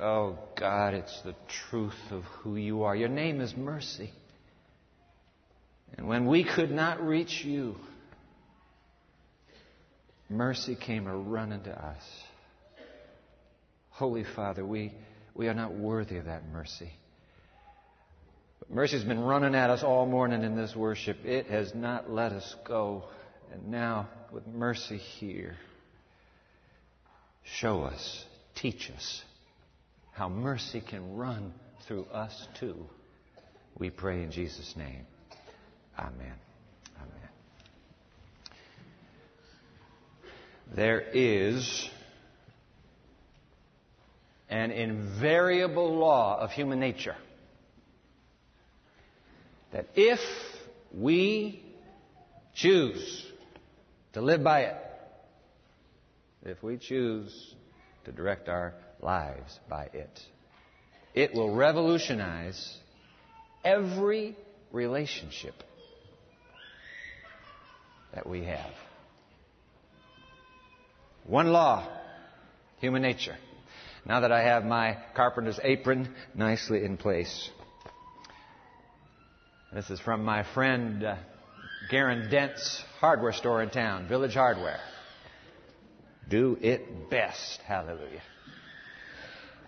Oh, God, it's the truth of who you are. Your name is mercy. And when we could not reach you, mercy came a running to us. Holy Father, we, we are not worthy of that mercy. But mercy's been running at us all morning in this worship. It has not let us go. And now, with mercy here, show us, teach us how mercy can run through us too. We pray in Jesus' name. Amen. Amen. There is an invariable law of human nature that if we choose to live by it, if we choose to direct our lives by it, it will revolutionize every relationship that we have. One law, human nature. Now that I have my carpenter's apron nicely in place. This is from my friend uh, Garen Dent's hardware store in town, Village Hardware. Do it best. Hallelujah.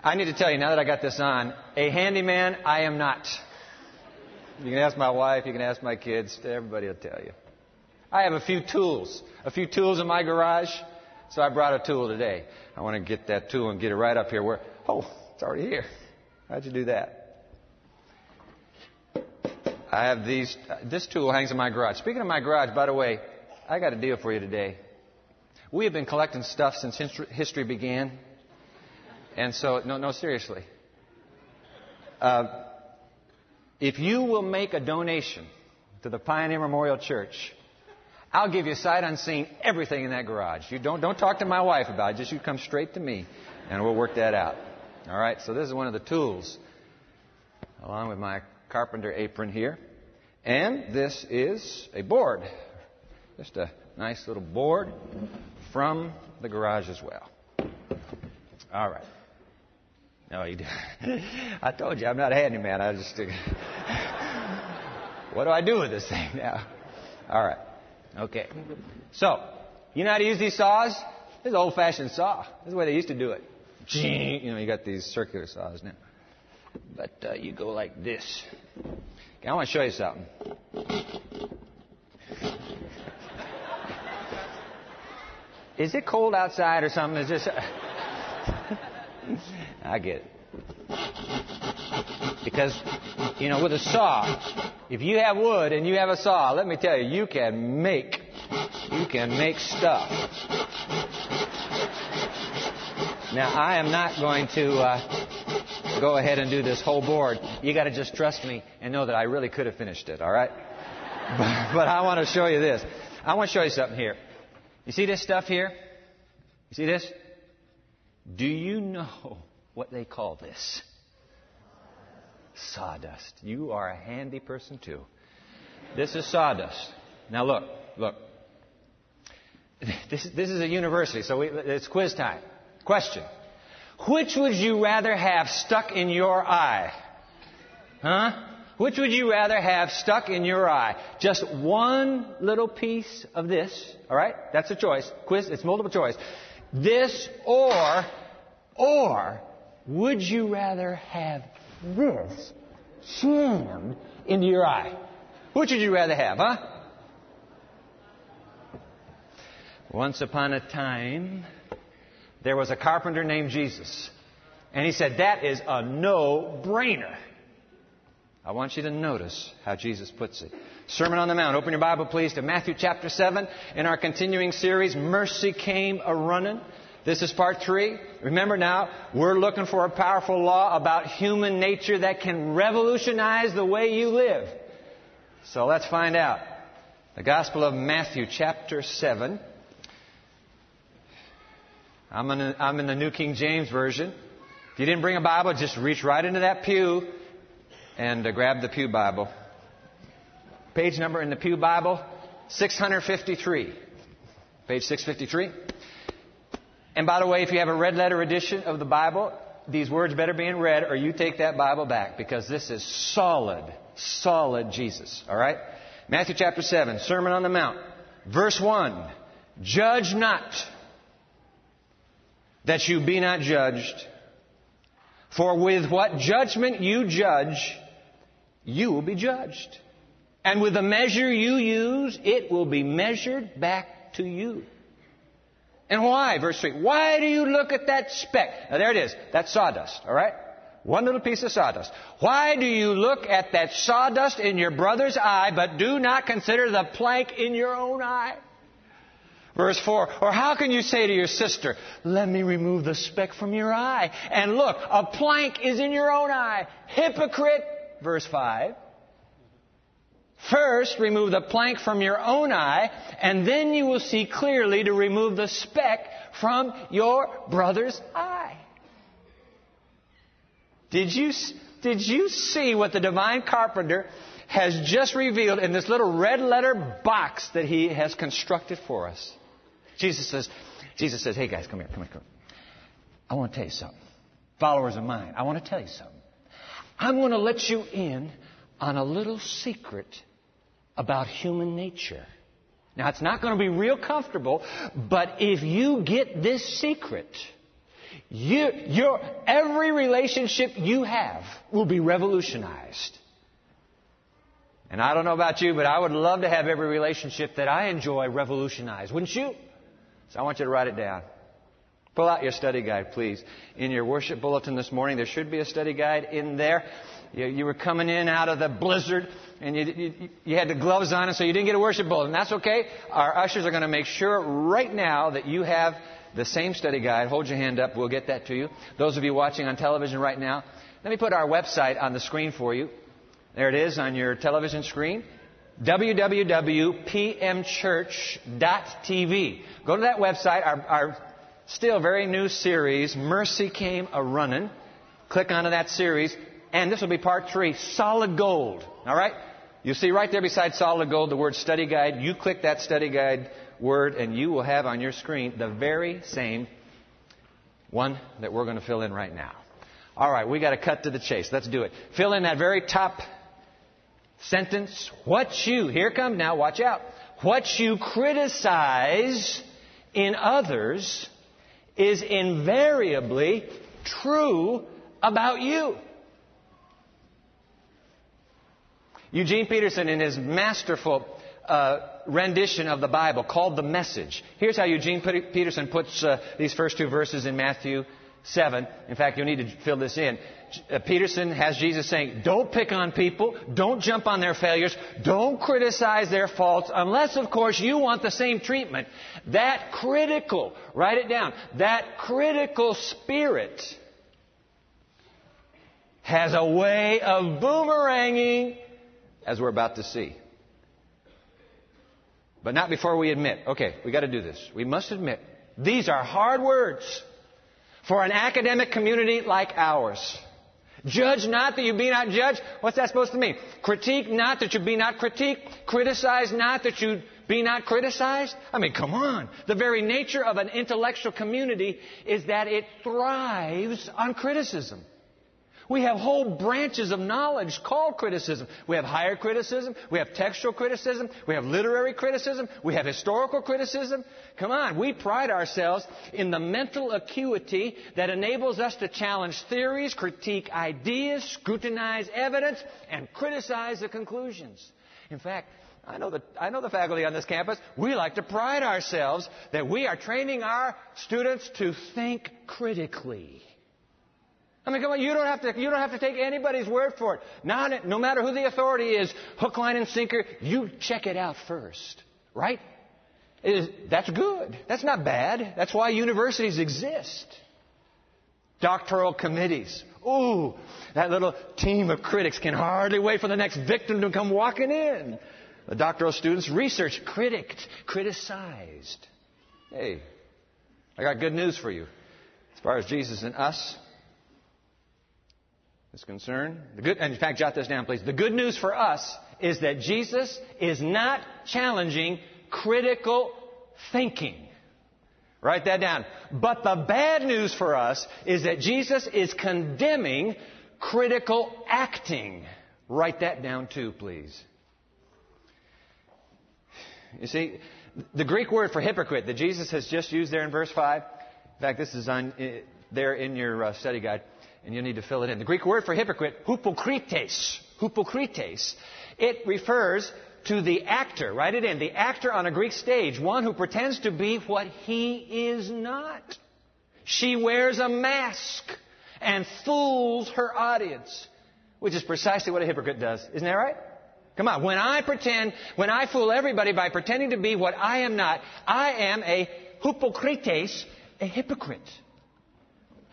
I need to tell you, now that I got this on, a handyman I am not. You can ask my wife, you can ask my kids, everybody will tell you. I have a few tools, a few tools in my garage, so I brought a tool today. I want to get that tool and get it right up here where, oh, it's already here. How'd you do that? I have these, this tool hangs in my garage. Speaking of my garage, by the way, I got a deal for you today. We have been collecting stuff since history began. And so, no, no, seriously. Uh, if you will make a donation to the Pioneer Memorial Church, I'll give you sight unseen everything in that garage. You don't, don't talk to my wife about it. Just you come straight to me, and we'll work that out. All right. So this is one of the tools, along with my carpenter apron here, and this is a board, just a nice little board from the garage as well. All right. No, you did. I told you I'm not a handyman. I just. what do I do with this thing now? All right. Okay. So, you know how to use these saws? This is an old-fashioned saw. This is the way they used to do it. You know, you got these circular saws now. But uh, you go like this. Okay, I want to show you something. Is it cold outside or something? Is this? I get it. Because, you know, with a saw, if you have wood and you have a saw, let me tell you, you can make, you can make stuff. Now, I am not going to uh, go ahead and do this whole board. You got to just trust me and know that I really could have finished it, all right? But, but I want to show you this. I want to show you something here. You see this stuff here? You see this? Do you know what they call this? Sawdust. You are a handy person too. This is sawdust. Now look, look. This, this is a university, so we, it's quiz time. Question. Which would you rather have stuck in your eye? Huh? Which would you rather have stuck in your eye? Just one little piece of this, alright? That's a choice. Quiz, it's multiple choice. This or, or, would you rather have this jammed into your eye? Which would you rather have, huh? Once upon a time, there was a carpenter named Jesus. And he said, That is a no brainer. I want you to notice how Jesus puts it. Sermon on the Mount. Open your Bible, please, to Matthew chapter 7. In our continuing series, Mercy Came a Running. This is part three. Remember now, we're looking for a powerful law about human nature that can revolutionize the way you live. So let's find out. The Gospel of Matthew, chapter 7. I'm in, the, I'm in the New King James Version. If you didn't bring a Bible, just reach right into that pew and uh, grab the Pew Bible. Page number in the Pew Bible, 653. Page 653. And by the way, if you have a red letter edition of the Bible, these words better be in red or you take that Bible back because this is solid, solid Jesus. All right? Matthew chapter 7, Sermon on the Mount. Verse 1. Judge not that you be not judged. For with what judgment you judge, you will be judged. And with the measure you use, it will be measured back to you. And why? Verse 3. Why do you look at that speck? Now there it is. That's sawdust, alright? One little piece of sawdust. Why do you look at that sawdust in your brother's eye, but do not consider the plank in your own eye? Verse 4. Or how can you say to your sister, let me remove the speck from your eye? And look, a plank is in your own eye. Hypocrite. Verse 5. First, remove the plank from your own eye, and then you will see clearly to remove the speck from your brother's eye. Did you, did you see what the divine carpenter has just revealed in this little red letter box that he has constructed for us? Jesus says, Jesus says, hey guys, come here, come here, come here. I want to tell you something. Followers of mine, I want to tell you something. I'm going to let you in on a little secret about human nature. Now, it's not going to be real comfortable, but if you get this secret, you, your, every relationship you have will be revolutionized. And I don't know about you, but I would love to have every relationship that I enjoy revolutionized, wouldn't you? So I want you to write it down. Pull out your study guide, please. In your worship bulletin this morning, there should be a study guide in there. You, you were coming in out of the blizzard and you, you, you, had the gloves on, and so you didn't get a worship bulletin. That's okay. Our ushers are going to make sure right now that you have the same study guide. Hold your hand up. We'll get that to you. Those of you watching on television right now, let me put our website on the screen for you. There it is on your television screen www.pmchurch.tv. Go to that website. Our, our still very new series, Mercy Came a Runnin'. Click onto that series. And this will be part three, solid gold. All right? You see right there beside solid gold the word study guide. You click that study guide word and you will have on your screen the very same one that we're going to fill in right now. All right, we got to cut to the chase. Let's do it. Fill in that very top sentence. What you, here come now, watch out. What you criticize in others is invariably true about you. Eugene Peterson, in his masterful uh, rendition of the Bible called The Message, here's how Eugene Peterson puts uh, these first two verses in Matthew 7. In fact, you'll need to fill this in. Uh, Peterson has Jesus saying, Don't pick on people, don't jump on their failures, don't criticize their faults, unless, of course, you want the same treatment. That critical, write it down, that critical spirit has a way of boomeranging as we're about to see. But not before we admit, okay, we got to do this. We must admit, these are hard words for an academic community like ours. Judge not that you be not judged. What's that supposed to mean? Critique not that you be not critiqued. Criticize not that you be not criticized. I mean, come on. The very nature of an intellectual community is that it thrives on criticism. We have whole branches of knowledge called criticism. We have higher criticism. We have textual criticism. We have literary criticism. We have historical criticism. Come on, we pride ourselves in the mental acuity that enables us to challenge theories, critique ideas, scrutinize evidence, and criticize the conclusions. In fact, I know, the, I know the faculty on this campus, we like to pride ourselves that we are training our students to think critically. I mean, come on, you don't have to, you don't have to take anybody's word for it. Not, no matter who the authority is, hook, line, and sinker, you check it out first. Right? Is, that's good. That's not bad. That's why universities exist. Doctoral committees. Ooh, that little team of critics can hardly wait for the next victim to come walking in. The doctoral students research, critiqued, criticized. Hey, I got good news for you. As far as Jesus and us, is concerned. The good, and in fact, jot this down, please. The good news for us is that Jesus is not challenging critical thinking. Write that down. But the bad news for us is that Jesus is condemning critical acting. Write that down too, please. You see, the Greek word for hypocrite that Jesus has just used there in verse 5, in fact, this is on, eh, there in your uh, study guide, and you'll need to fill it in. The Greek word for hypocrite, hypocrites, hypocrites, it refers to the actor, write it in, the actor on a Greek stage, one who pretends to be what he is not. She wears a mask and fools her audience, which is precisely what a hypocrite does. Isn't that right? Come on. When I pretend, when I fool everybody by pretending to be what I am not, I am a hypocrites, a hypocrite.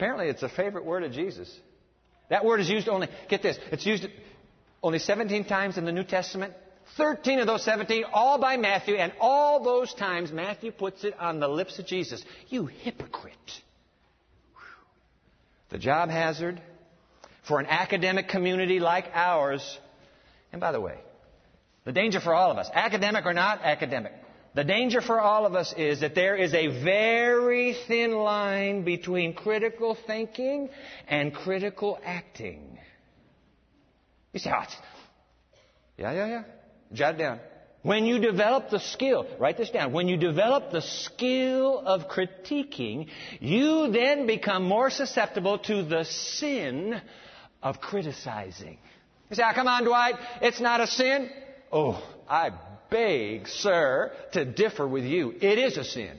Apparently, it's a favorite word of Jesus. That word is used only, get this, it's used only 17 times in the New Testament. 13 of those 17, all by Matthew, and all those times Matthew puts it on the lips of Jesus. You hypocrite. The job hazard for an academic community like ours, and by the way, the danger for all of us, academic or not academic, the danger for all of us is that there is a very thin line between critical thinking and critical acting. You say, oh, yeah, yeah, yeah. Jot it down. When you develop the skill, write this down. When you develop the skill of critiquing, you then become more susceptible to the sin of criticizing. You say, oh, come on, Dwight, it's not a sin. Oh, I beg, sir, to differ with you. It is a sin.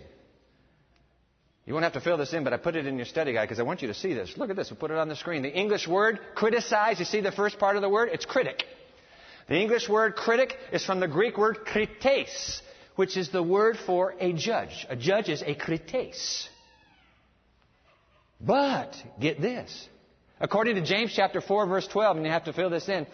You won't have to fill this in, but I put it in your study guide because I want you to see this. Look at this. We'll put it on the screen. The English word, criticize, you see the first part of the word? It's critic. The English word critic is from the Greek word krites, which is the word for a judge. A judge is a krites. But, get this. According to James chapter 4 verse 12, and you have to fill this in,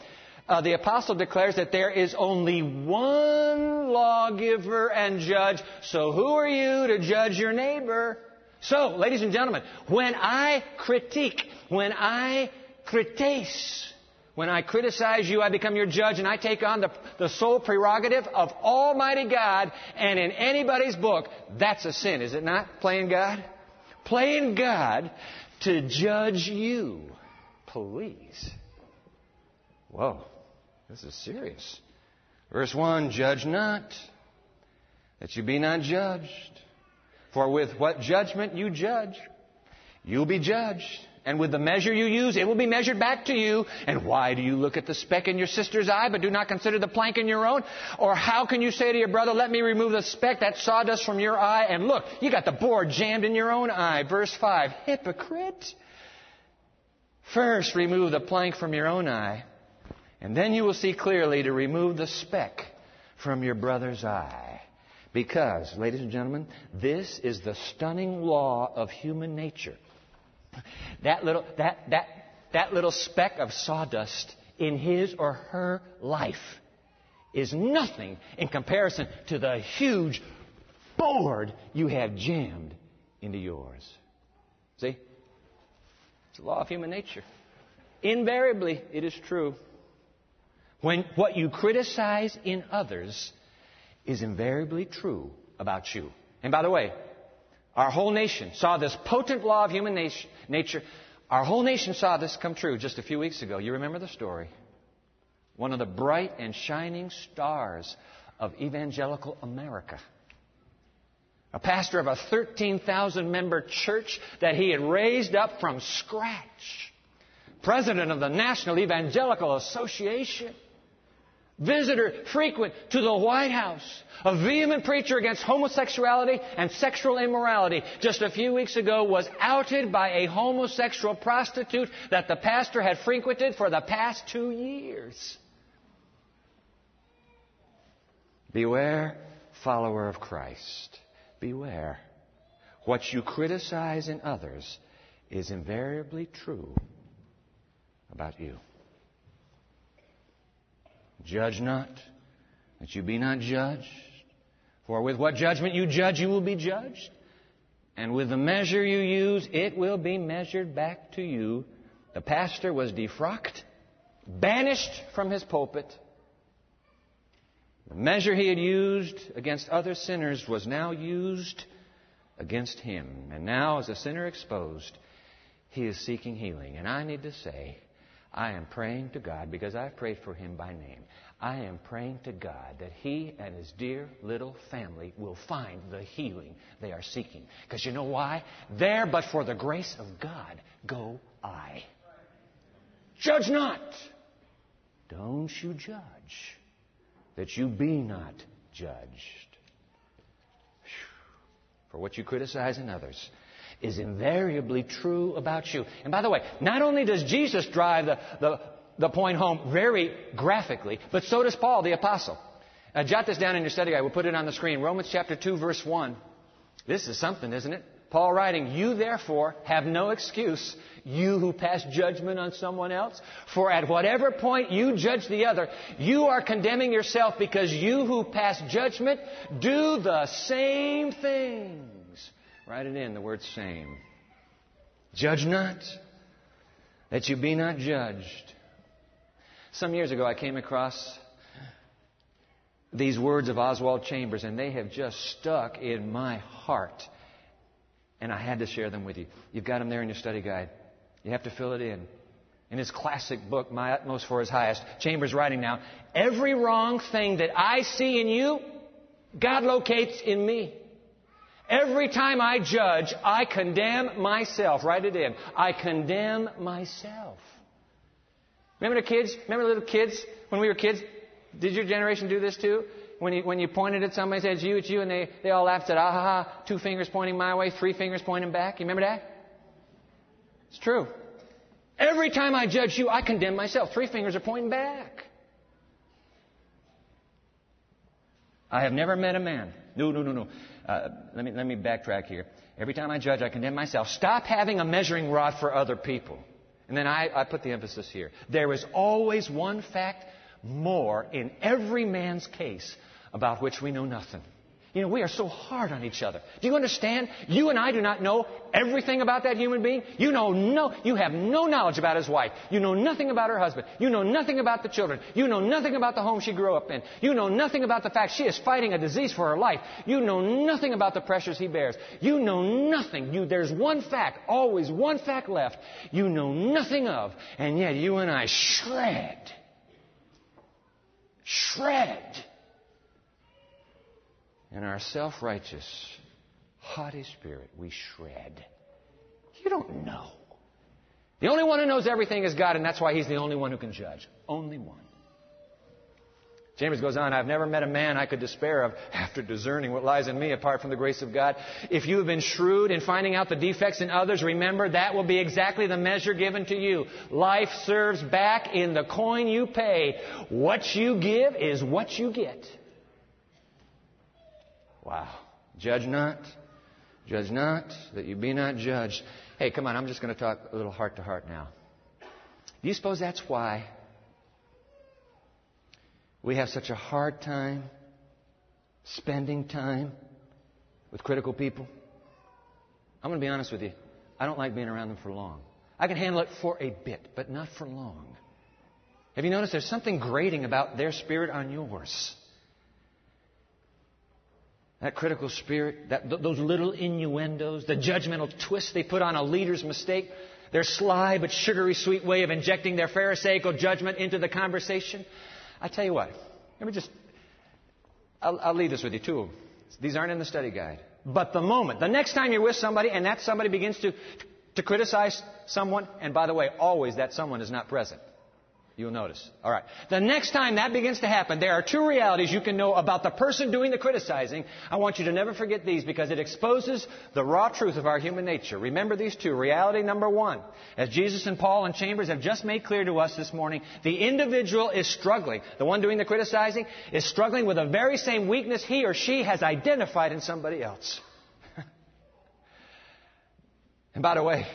uh, the apostle declares that there is only one lawgiver and judge. So who are you to judge your neighbor? So, ladies and gentlemen, when I critique, when I krites, when I criticize you, I become your judge and I take on the, the sole prerogative of Almighty God. And in anybody's book, that's a sin, is it not? Playing God? Playing God to judge you. Please. Whoa. This is serious. Verse 1 Judge not, that you be not judged. For with what judgment you judge, you'll be judged. And with the measure you use, it will be measured back to you. And why do you look at the speck in your sister's eye, but do not consider the plank in your own? Or how can you say to your brother, let me remove the speck, that sawdust from your eye, and look, you got the board jammed in your own eye. Verse 5. Hypocrite. First, remove the plank from your own eye, and then you will see clearly to remove the speck from your brother's eye. Because, ladies and gentlemen, this is the stunning law of human nature. That little, that, that, that little speck of sawdust in his or her life is nothing in comparison to the huge board you have jammed into yours. See? It's the law of human nature. Invariably, it is true. When what you criticize in others is invariably true about you. And by the way, our whole nation saw this potent law of human nature. Our whole nation saw this come true just a few weeks ago. You remember the story. One of the bright and shining stars of evangelical America. A pastor of a 13,000 member church that he had raised up from scratch. President of the National Evangelical Association visitor frequent to the White House, a vehement preacher against homosexuality and sexual immorality, just a few weeks ago was outed by a homosexual prostitute that the pastor had frequented for the past two years. Beware, follower of Christ. Beware. What you criticize in others is invariably true about you. Judge not, that you be not judged. For with what judgment you judge, you will be judged. And with the measure you use, it will be measured back to you. The pastor was defrocked, banished from his pulpit. The measure he had used against other sinners was now used against him. And now, as a sinner exposed, he is seeking healing. And I need to say, I am praying to God because I've prayed for him by name. I am praying to God that he and his dear little family will find the healing they are seeking. Because you know why? There, but for the grace of God, go I. Judge not. Don't you judge, that you be not judged. For what you criticize in others is invariably true about you. And by the way, not only does Jesus drive the, the, the point home very graphically, but so does Paul the Apostle. Uh, jot this down in your study guide. We'll put it on the screen. Romans chapter 2, verse 1. This is something, isn't it? Paul writing, You therefore have no excuse, you who pass judgment on someone else. For at whatever point you judge the other, you are condemning yourself because you who pass judgment do the same things. Write it in, the word shame. Judge not, that you be not judged. Some years ago, I came across these words of Oswald Chambers, and they have just stuck in my heart. And I had to share them with you. You've got them there in your study guide. You have to fill it in. In his classic book, My Utmost for His Highest, Chambers writing now, every wrong thing that I see in you, God locates in me. Every time I judge, I condemn myself. Write it in. I condemn myself. Remember the kids? Remember little kids when we were kids? Did your generation do this too? When you, when you pointed at somebody, said, it's you, it's you, and they, they all laughed, said, ah ha ha, two fingers pointing my way, three fingers pointing back. You remember that? It's true. Every time I judge you, I condemn myself. Three fingers are pointing back. I have never met a man. No, no, no, no. Uh, let, me, let me backtrack here. Every time I judge, I condemn myself. Stop having a measuring rod for other people. And then I, I put the emphasis here. There is always one fact more in every man's case about which we know nothing. You know, we are so hard on each other. Do you understand? You and I do not know everything about that human being. You know no, you have no knowledge about his wife. You know nothing about her husband. You know nothing about the children. You know nothing about the home she grew up in. You know nothing about the fact she is fighting a disease for her life. You know nothing about the pressures he bears. You know nothing. You, there's one fact, always one fact left, you know nothing of, and yet you and I shred. Shred in our self righteous, haughty spirit, we shred. You don't know. The only one who knows everything is God, and that's why He's the only one who can judge. Only one. James goes on, I've never met a man I could despair of after discerning what lies in me apart from the grace of God. If you have been shrewd in finding out the defects in others, remember that will be exactly the measure given to you. Life serves back in the coin you pay. What you give is what you get. Wow. Judge not. Judge not, that you be not judged. Hey, come on, I'm just going to talk a little heart to heart now. Do you suppose that's why we have such a hard time spending time with critical people? I'm going to be honest with you. I don't like being around them for long. I can handle it for a bit, but not for long. Have you noticed there's something grating about their spirit on yours? That critical spirit, that, those little innuendos, the judgmental twist they put on a leader's mistake, their sly but sugary sweet way of injecting their Pharisaical judgment into the conversation. I tell you what, let me just, I'll, I'll leave this with you too. These aren't in the study guide. But the moment, the next time you're with somebody and that somebody begins to, to criticize someone, and by the way, always that someone is not present. You'll notice. All right. The next time that begins to happen, there are two realities you can know about the person doing the criticizing. I want you to never forget these because it exposes the raw truth of our human nature. Remember these two. Reality number one. As Jesus and Paul and Chambers have just made clear to us this morning, the individual is struggling. The one doing the criticizing is struggling with the very same weakness he or she has identified in somebody else. and by the way,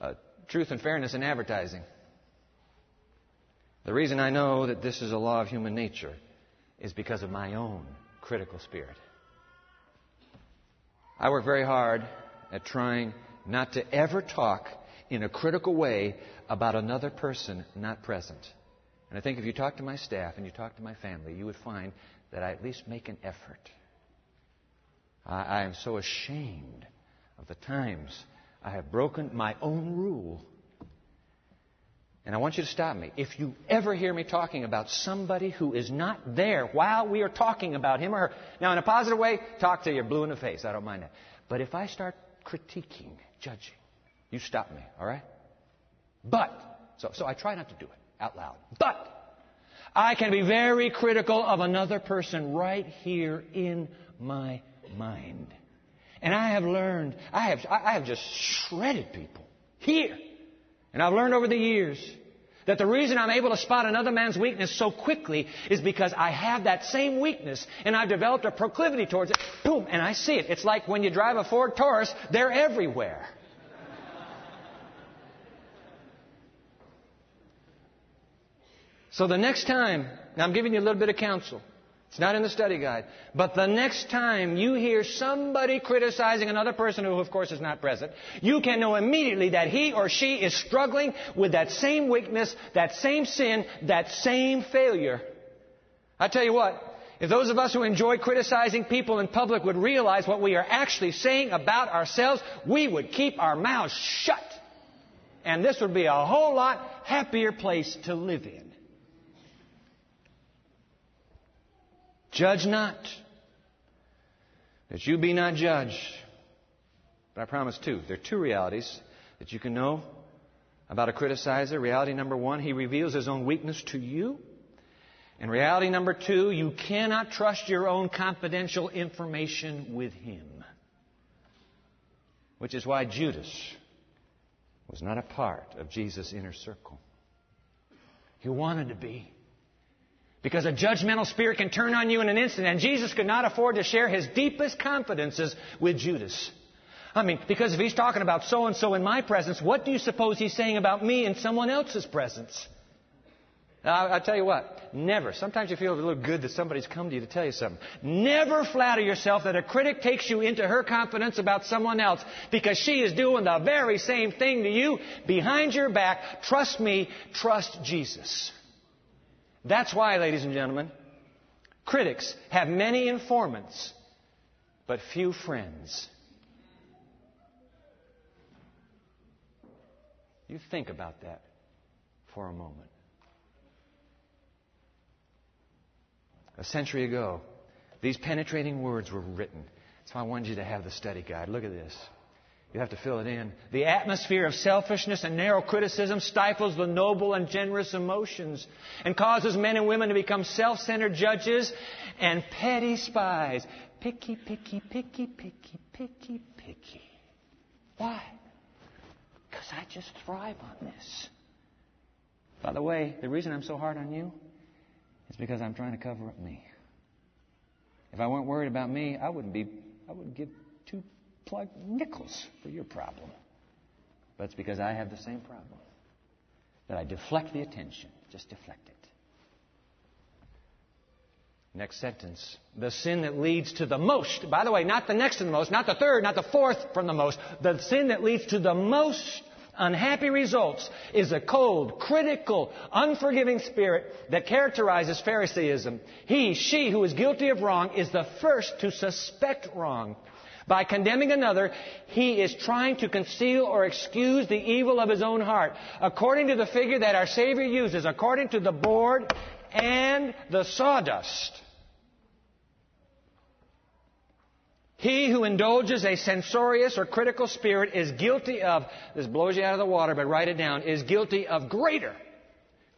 uh, truth and fairness in advertising. The reason I know that this is a law of human nature is because of my own critical spirit. I work very hard at trying not to ever talk in a critical way about another person not present. And I think if you talk to my staff and you talk to my family, you would find that I at least make an effort. I, I am so ashamed of the times I have broken my own rule. And I want you to stop me. If you ever hear me talking about somebody who is not there while we are talking about him or her, now in a positive way, talk to you blue in the face. I don't mind that. But if I start critiquing, judging, you stop me, all right? But, so, so I try not to do it out loud. But, I can be very critical of another person right here in my mind. And I have learned, I have, I have just shredded people here. And I've learned over the years that the reason I'm able to spot another man's weakness so quickly is because I have that same weakness and I've developed a proclivity towards it. Boom, and I see it. It's like when you drive a Ford Taurus, they're everywhere. So the next time, now I'm giving you a little bit of counsel. It's not in the study guide. But the next time you hear somebody criticizing another person who, of course, is not present, you can know immediately that he or she is struggling with that same weakness, that same sin, that same failure. I tell you what, if those of us who enjoy criticizing people in public would realize what we are actually saying about ourselves, we would keep our mouths shut. And this would be a whole lot happier place to live in. Judge not, that you be not judged. But I promise two. There are two realities that you can know about a criticizer. Reality number one, he reveals his own weakness to you. And reality number two, you cannot trust your own confidential information with him. Which is why Judas was not a part of Jesus' inner circle. He wanted to be. Because a judgmental spirit can turn on you in an instant, and Jesus could not afford to share his deepest confidences with Judas. I mean, because if he's talking about so and so in my presence, what do you suppose he's saying about me in someone else's presence? I'll tell you what, never. Sometimes you feel a little good that somebody's come to you to tell you something. Never flatter yourself that a critic takes you into her confidence about someone else because she is doing the very same thing to you behind your back. Trust me, trust Jesus. That's why, ladies and gentlemen, critics have many informants, but few friends. You think about that for a moment. A century ago, these penetrating words were written. Why I wanted you to have the study guide. Look at this. You have to fill it in. The atmosphere of selfishness and narrow criticism stifles the noble and generous emotions and causes men and women to become self centered judges and petty spies. Picky, picky, picky, picky, picky, picky. Why? Because I just thrive on this. By the way, the reason I'm so hard on you is because I'm trying to cover up me. If I weren't worried about me, I wouldn't be, I wouldn't give two plug nickels for your problem. But it's because I have the same problem. That I deflect the attention. Just deflect it. Next sentence. The sin that leads to the most, by the way, not the next to the most, not the third, not the fourth from the most, the sin that leads to the most unhappy results is a cold, critical, unforgiving spirit that characterizes Pharisaism. He, she who is guilty of wrong is the first to suspect wrong. By condemning another, he is trying to conceal or excuse the evil of his own heart. According to the figure that our Savior uses, according to the board and the sawdust, he who indulges a censorious or critical spirit is guilty of, this blows you out of the water, but write it down, is guilty of greater,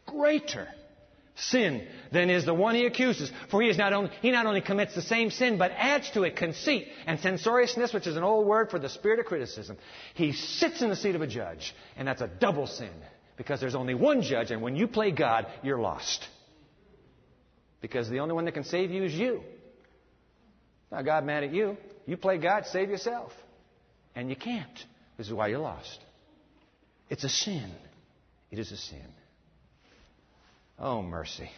greater sin than is the one he accuses. For he, is not only, he not only commits the same sin, but adds to it conceit and censoriousness, which is an old word for the spirit of criticism. He sits in the seat of a judge, and that's a double sin. Because there's only one judge, and when you play God, you're lost. Because the only one that can save you is you. Not God mad at you. You play God, save yourself. And you can't. This is why you're lost. It's a sin. It is a sin. Oh, mercy.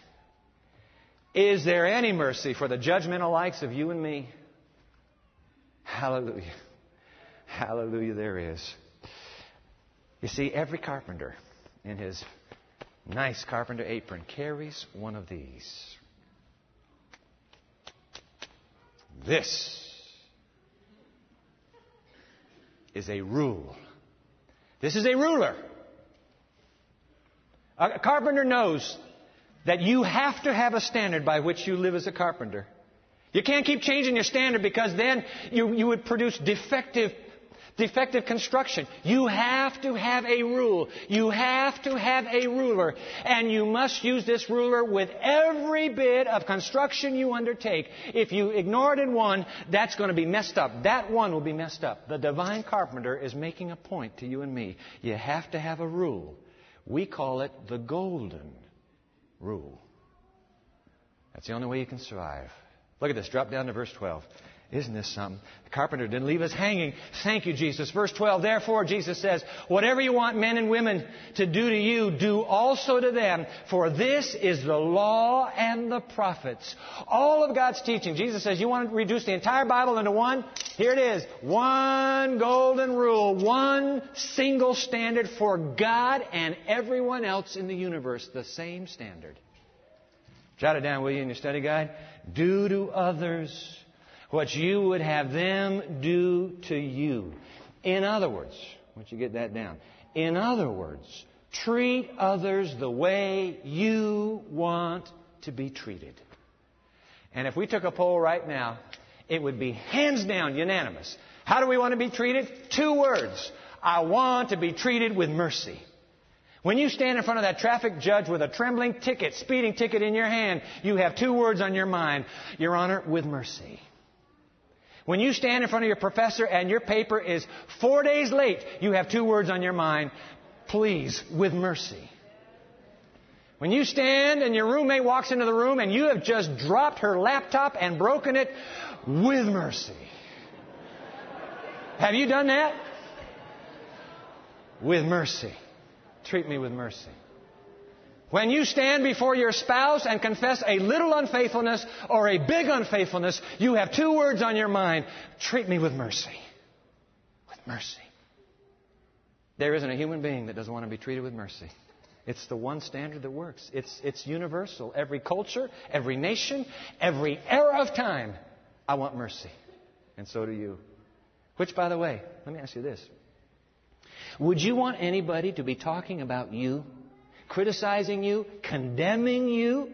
Is there any mercy for the judgmental likes of you and me? Hallelujah. Hallelujah, there is. You see, every carpenter in his nice carpenter apron carries one of these. This is a rule. This is a ruler. A carpenter knows that you have to have a standard by which you live as a carpenter. You can't keep changing your standard because then you, you would produce defective defective construction. You have to have a rule. You have to have a ruler. And you must use this ruler with every bit of construction you undertake. If you ignore it in one, that's going to be messed up. That one will be messed up. The divine carpenter is making a point to you and me. You have to have a rule. We call it the golden rule. That's the only way you can survive. Look at this. Drop down to verse 12. Isn't this something? The carpenter didn't leave us hanging. Thank you, Jesus. Verse 12. Therefore, Jesus says, whatever you want men and women to do to you, do also to them. For this is the law and the prophets. All of God's teaching. Jesus says, you want to reduce the entire Bible into one? Here it is. One golden rule. One single standard for God and everyone else in the universe. The same standard. Jot it down, will you, in your study guide? Do to others what you would have them do to you. In other words, once you get that down, in other words, treat others the way you want to be treated. And if we took a poll right now, it would be hands down unanimous. How do we want to be treated? Two words. I want to be treated with mercy. When you stand in front of that traffic judge with a trembling ticket, speeding ticket in your hand, you have two words on your mind. Your Honor, with mercy. When you stand in front of your professor and your paper is four days late, you have two words on your mind. Please, with mercy. When you stand and your roommate walks into the room and you have just dropped her laptop and broken it, with mercy. Have you done that? With mercy. Treat me with mercy. When you stand before your spouse and confess a little unfaithfulness or a big unfaithfulness, you have two words on your mind treat me with mercy. With mercy. There isn't a human being that doesn't want to be treated with mercy. It's the one standard that works. It's, it's universal. Every culture, every nation, every era of time, I want mercy. And so do you. Which, by the way, let me ask you this. Would you want anybody to be talking about you criticizing you, condemning you,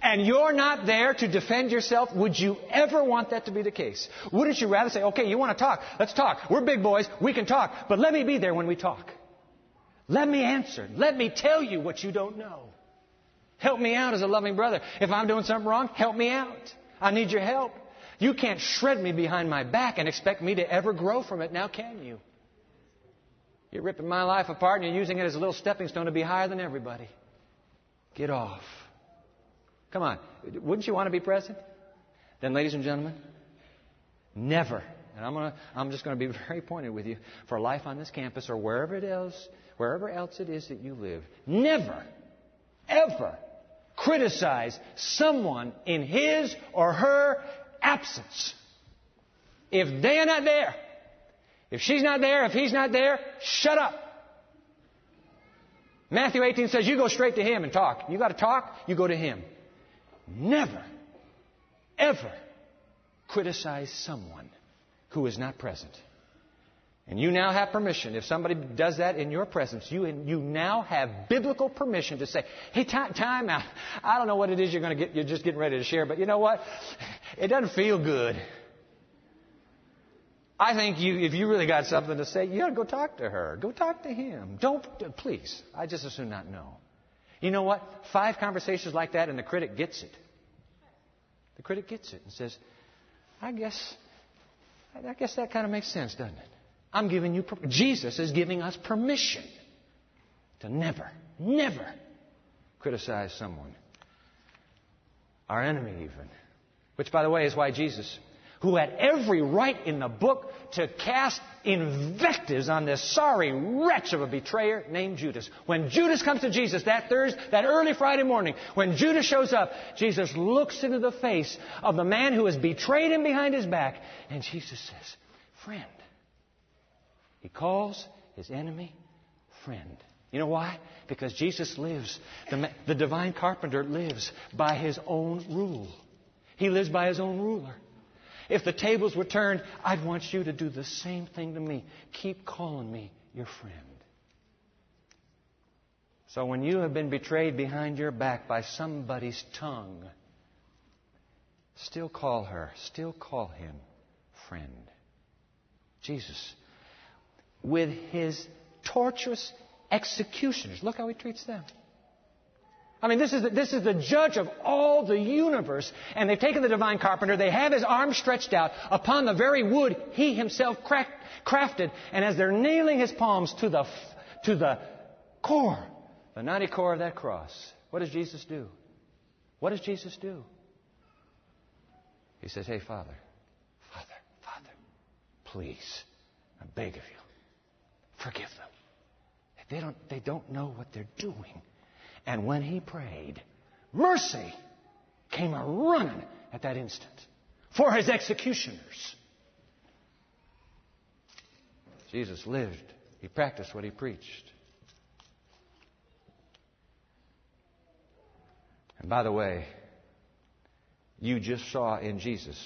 and you're not there to defend yourself, would you ever want that to be the case? Wouldn't you rather say, okay, you want to talk? Let's talk. We're big boys. We can talk. But let me be there when we talk. Let me answer. Let me tell you what you don't know. Help me out as a loving brother. If I'm doing something wrong, help me out. I need your help. You can't shred me behind my back and expect me to ever grow from it now, can you? You're ripping my life apart and you're using it as a little stepping stone to be higher than everybody. Get off. Come on. Wouldn't you want to be present? Then, ladies and gentlemen, never, and I'm, gonna, I'm just going to be very pointed with you, for life on this campus or wherever it is, wherever else it is that you live, never, ever criticize someone in his or her absence. If they are not there, if she's not there, if he's not there, shut up. Matthew 18 says you go straight to him and talk. You got to talk, you go to him. Never, ever criticize someone who is not present. And you now have permission. If somebody does that in your presence, you, you now have biblical permission to say, hey, time, time out. I don't know what it is you're going to get, you're just getting ready to share, but you know what? It doesn't feel good. I think you, if you really got something to say, you ought to go talk to her. Go talk to him. Don't, please. I just assume not know. You know what? Five conversations like that, and the critic gets it. The critic gets it and says, I guess, I guess that kind of makes sense, doesn't it? I'm giving you, Jesus is giving us permission to never, never criticize someone. Our enemy, even. Which, by the way, is why Jesus who had every right in the book to cast invectives on this sorry wretch of a betrayer named Judas. When Judas comes to Jesus that Thursday, that early Friday morning, when Judas shows up, Jesus looks into the face of the man who has betrayed him behind his back, and Jesus says, Friend. He calls his enemy friend. You know why? Because Jesus lives. The, the divine carpenter lives by his own rule. He lives by his own ruler. If the tables were turned, I'd want you to do the same thing to me. Keep calling me your friend. So when you have been betrayed behind your back by somebody's tongue, still call her, still call him friend. Jesus, with his torturous executioners, look how he treats them. I mean, this is, the, this is the judge of all the universe. And they've taken the divine carpenter, they have his arm stretched out upon the very wood he himself cracked, crafted. And as they're nailing his palms to the, to the core, the knotty core of that cross, what does Jesus do? What does Jesus do? He says, Hey, Father, Father, Father, please, I beg of you, forgive them. They don't, they don't know what they're doing. And when he prayed, mercy came a running at that instant for his executioners. Jesus lived, he practiced what he preached. And by the way, you just saw in Jesus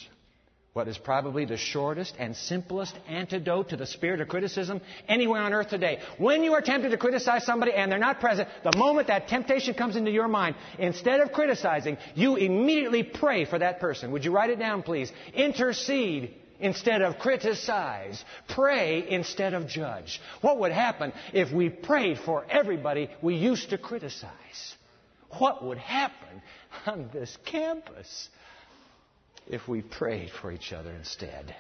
what is probably the shortest and simplest antidote to the spirit of criticism anywhere on earth today. When you are tempted to criticize somebody and they're not present, the moment that temptation comes into your mind, instead of criticizing, you immediately pray for that person. Would you write it down, please? Intercede instead of criticize. Pray instead of judge. What would happen if we prayed for everybody we used to criticize? What would happen on this campus? If we prayed for each other instead.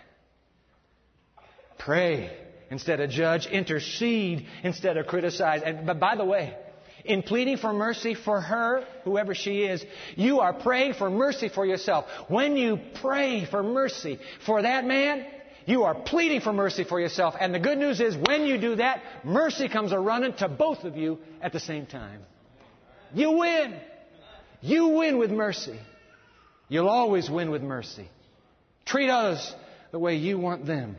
Pray instead of judge, intercede instead of criticize. And, but by the way, in pleading for mercy for her, whoever she is, you are praying for mercy for yourself. When you pray for mercy for that man, you are pleading for mercy for yourself. And the good news is, when you do that, mercy comes a running to both of you at the same time. You win. You win with mercy. You'll always win with mercy. Treat others the way you want them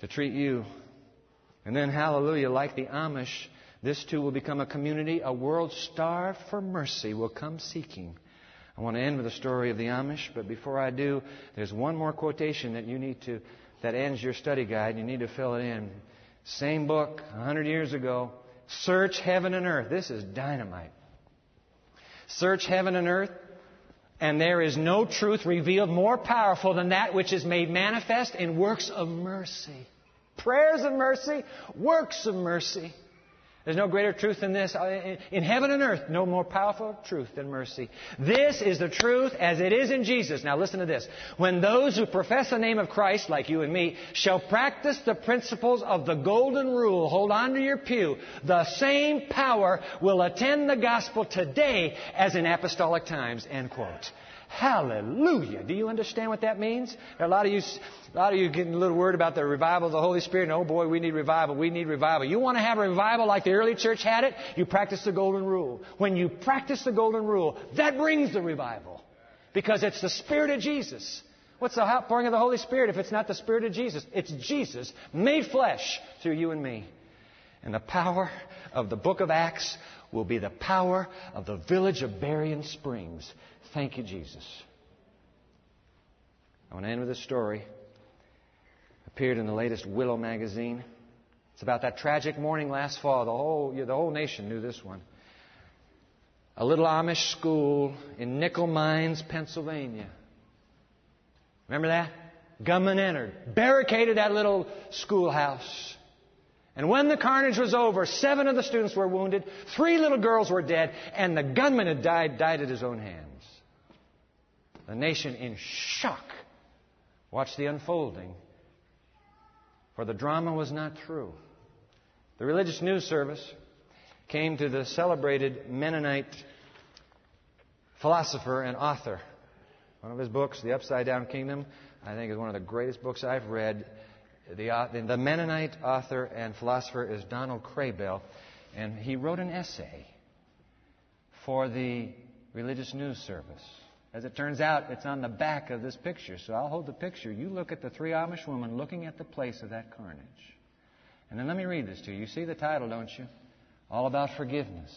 to treat you. And then, hallelujah, like the Amish, this too will become a community. A world starved for mercy will come seeking. I want to end with the story of the Amish, but before I do, there's one more quotation that you need to, that ends your study guide. You need to fill it in. Same book, 100 years ago. Search heaven and earth. This is dynamite. Search heaven and earth and there is no truth revealed more powerful than that which is made manifest in works of mercy. Prayers of mercy, works of mercy. There's no greater truth than this. Uh, in heaven and earth, no more powerful truth than mercy. This is the truth as it is in Jesus. Now listen to this. When those who profess the name of Christ, like you and me, shall practice the principles of the golden rule, hold on to your pew, the same power will attend the gospel today as in apostolic times. End quote. Hallelujah. Do you understand what that means? A lot of you, a lot of you getting a little worried about the revival of the Holy Spirit. And, oh boy, we need revival. We need revival. You want to have a revival like the early church had it? You practice the golden rule. When you practice the golden rule, that brings the revival. Because it's the Spirit of Jesus. What's the outpouring of the Holy Spirit if it's not the Spirit of Jesus? It's Jesus made flesh through you and me. And the power of the book of Acts will be the power of the village of Berrien Springs. Thank you, Jesus. I want to end with a story. Appeared in the latest Willow magazine. It's about that tragic morning last fall. The whole, the whole nation knew this one. A little Amish school in Nickel Mines, Pennsylvania. Remember that? Gunmen entered, barricaded that little schoolhouse. And when the carnage was over, seven of the students were wounded, three little girls were dead, and the gunman had died, died at his own hands. The nation in shock watched the unfolding, for the drama was not through. The religious news service came to the celebrated Mennonite philosopher and author. One of his books, The Upside Down Kingdom, I think is one of the greatest books I've read. The, uh, the Mennonite author and philosopher is Donald Kraybill, and he wrote an essay for the religious news service. As it turns out, it's on the back of this picture. So I'll hold the picture. You look at the three Amish women looking at the place of that carnage. And then let me read this to you. You see the title, don't you? All about forgiveness.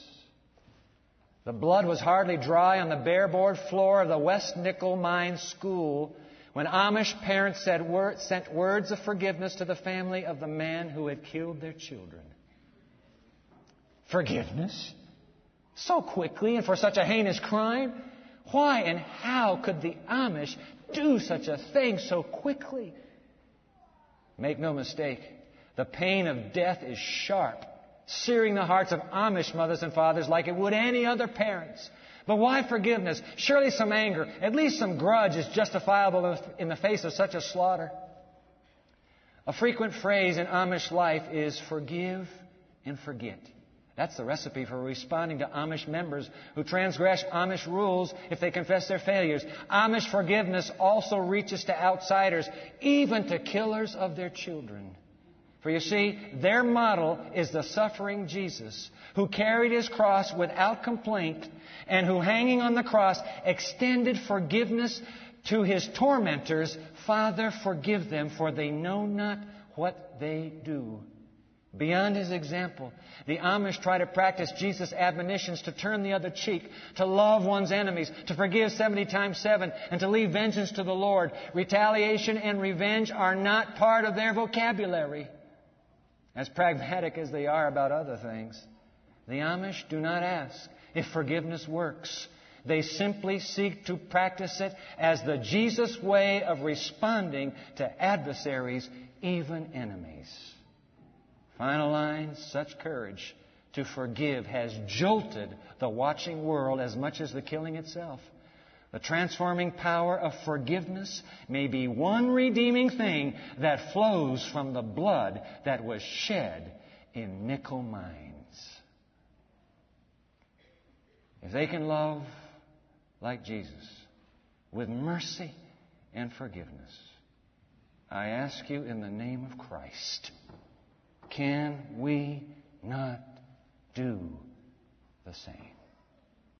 The blood was hardly dry on the bare board floor of the West Nickel Mine School when Amish parents sent words of forgiveness to the family of the man who had killed their children. Forgiveness? So quickly and for such a heinous crime? Why and how could the Amish do such a thing so quickly? Make no mistake, the pain of death is sharp, searing the hearts of Amish mothers and fathers like it would any other parents. But why forgiveness? Surely some anger, at least some grudge, is justifiable in the face of such a slaughter. A frequent phrase in Amish life is forgive and forget. That's the recipe for responding to Amish members who transgress Amish rules if they confess their failures. Amish forgiveness also reaches to outsiders, even to killers of their children. For you see, their model is the suffering Jesus, who carried his cross without complaint and who, hanging on the cross, extended forgiveness to his tormentors. Father, forgive them, for they know not what they do. Beyond his example, the Amish try to practice Jesus' admonitions to turn the other cheek, to love one's enemies, to forgive 70 times 7, and to leave vengeance to the Lord. Retaliation and revenge are not part of their vocabulary. As pragmatic as they are about other things, the Amish do not ask if forgiveness works. They simply seek to practice it as the Jesus way of responding to adversaries, even enemies. Final line such courage to forgive has jolted the watching world as much as the killing itself. The transforming power of forgiveness may be one redeeming thing that flows from the blood that was shed in nickel mines. If they can love like Jesus with mercy and forgiveness, I ask you in the name of Christ can we not do the same?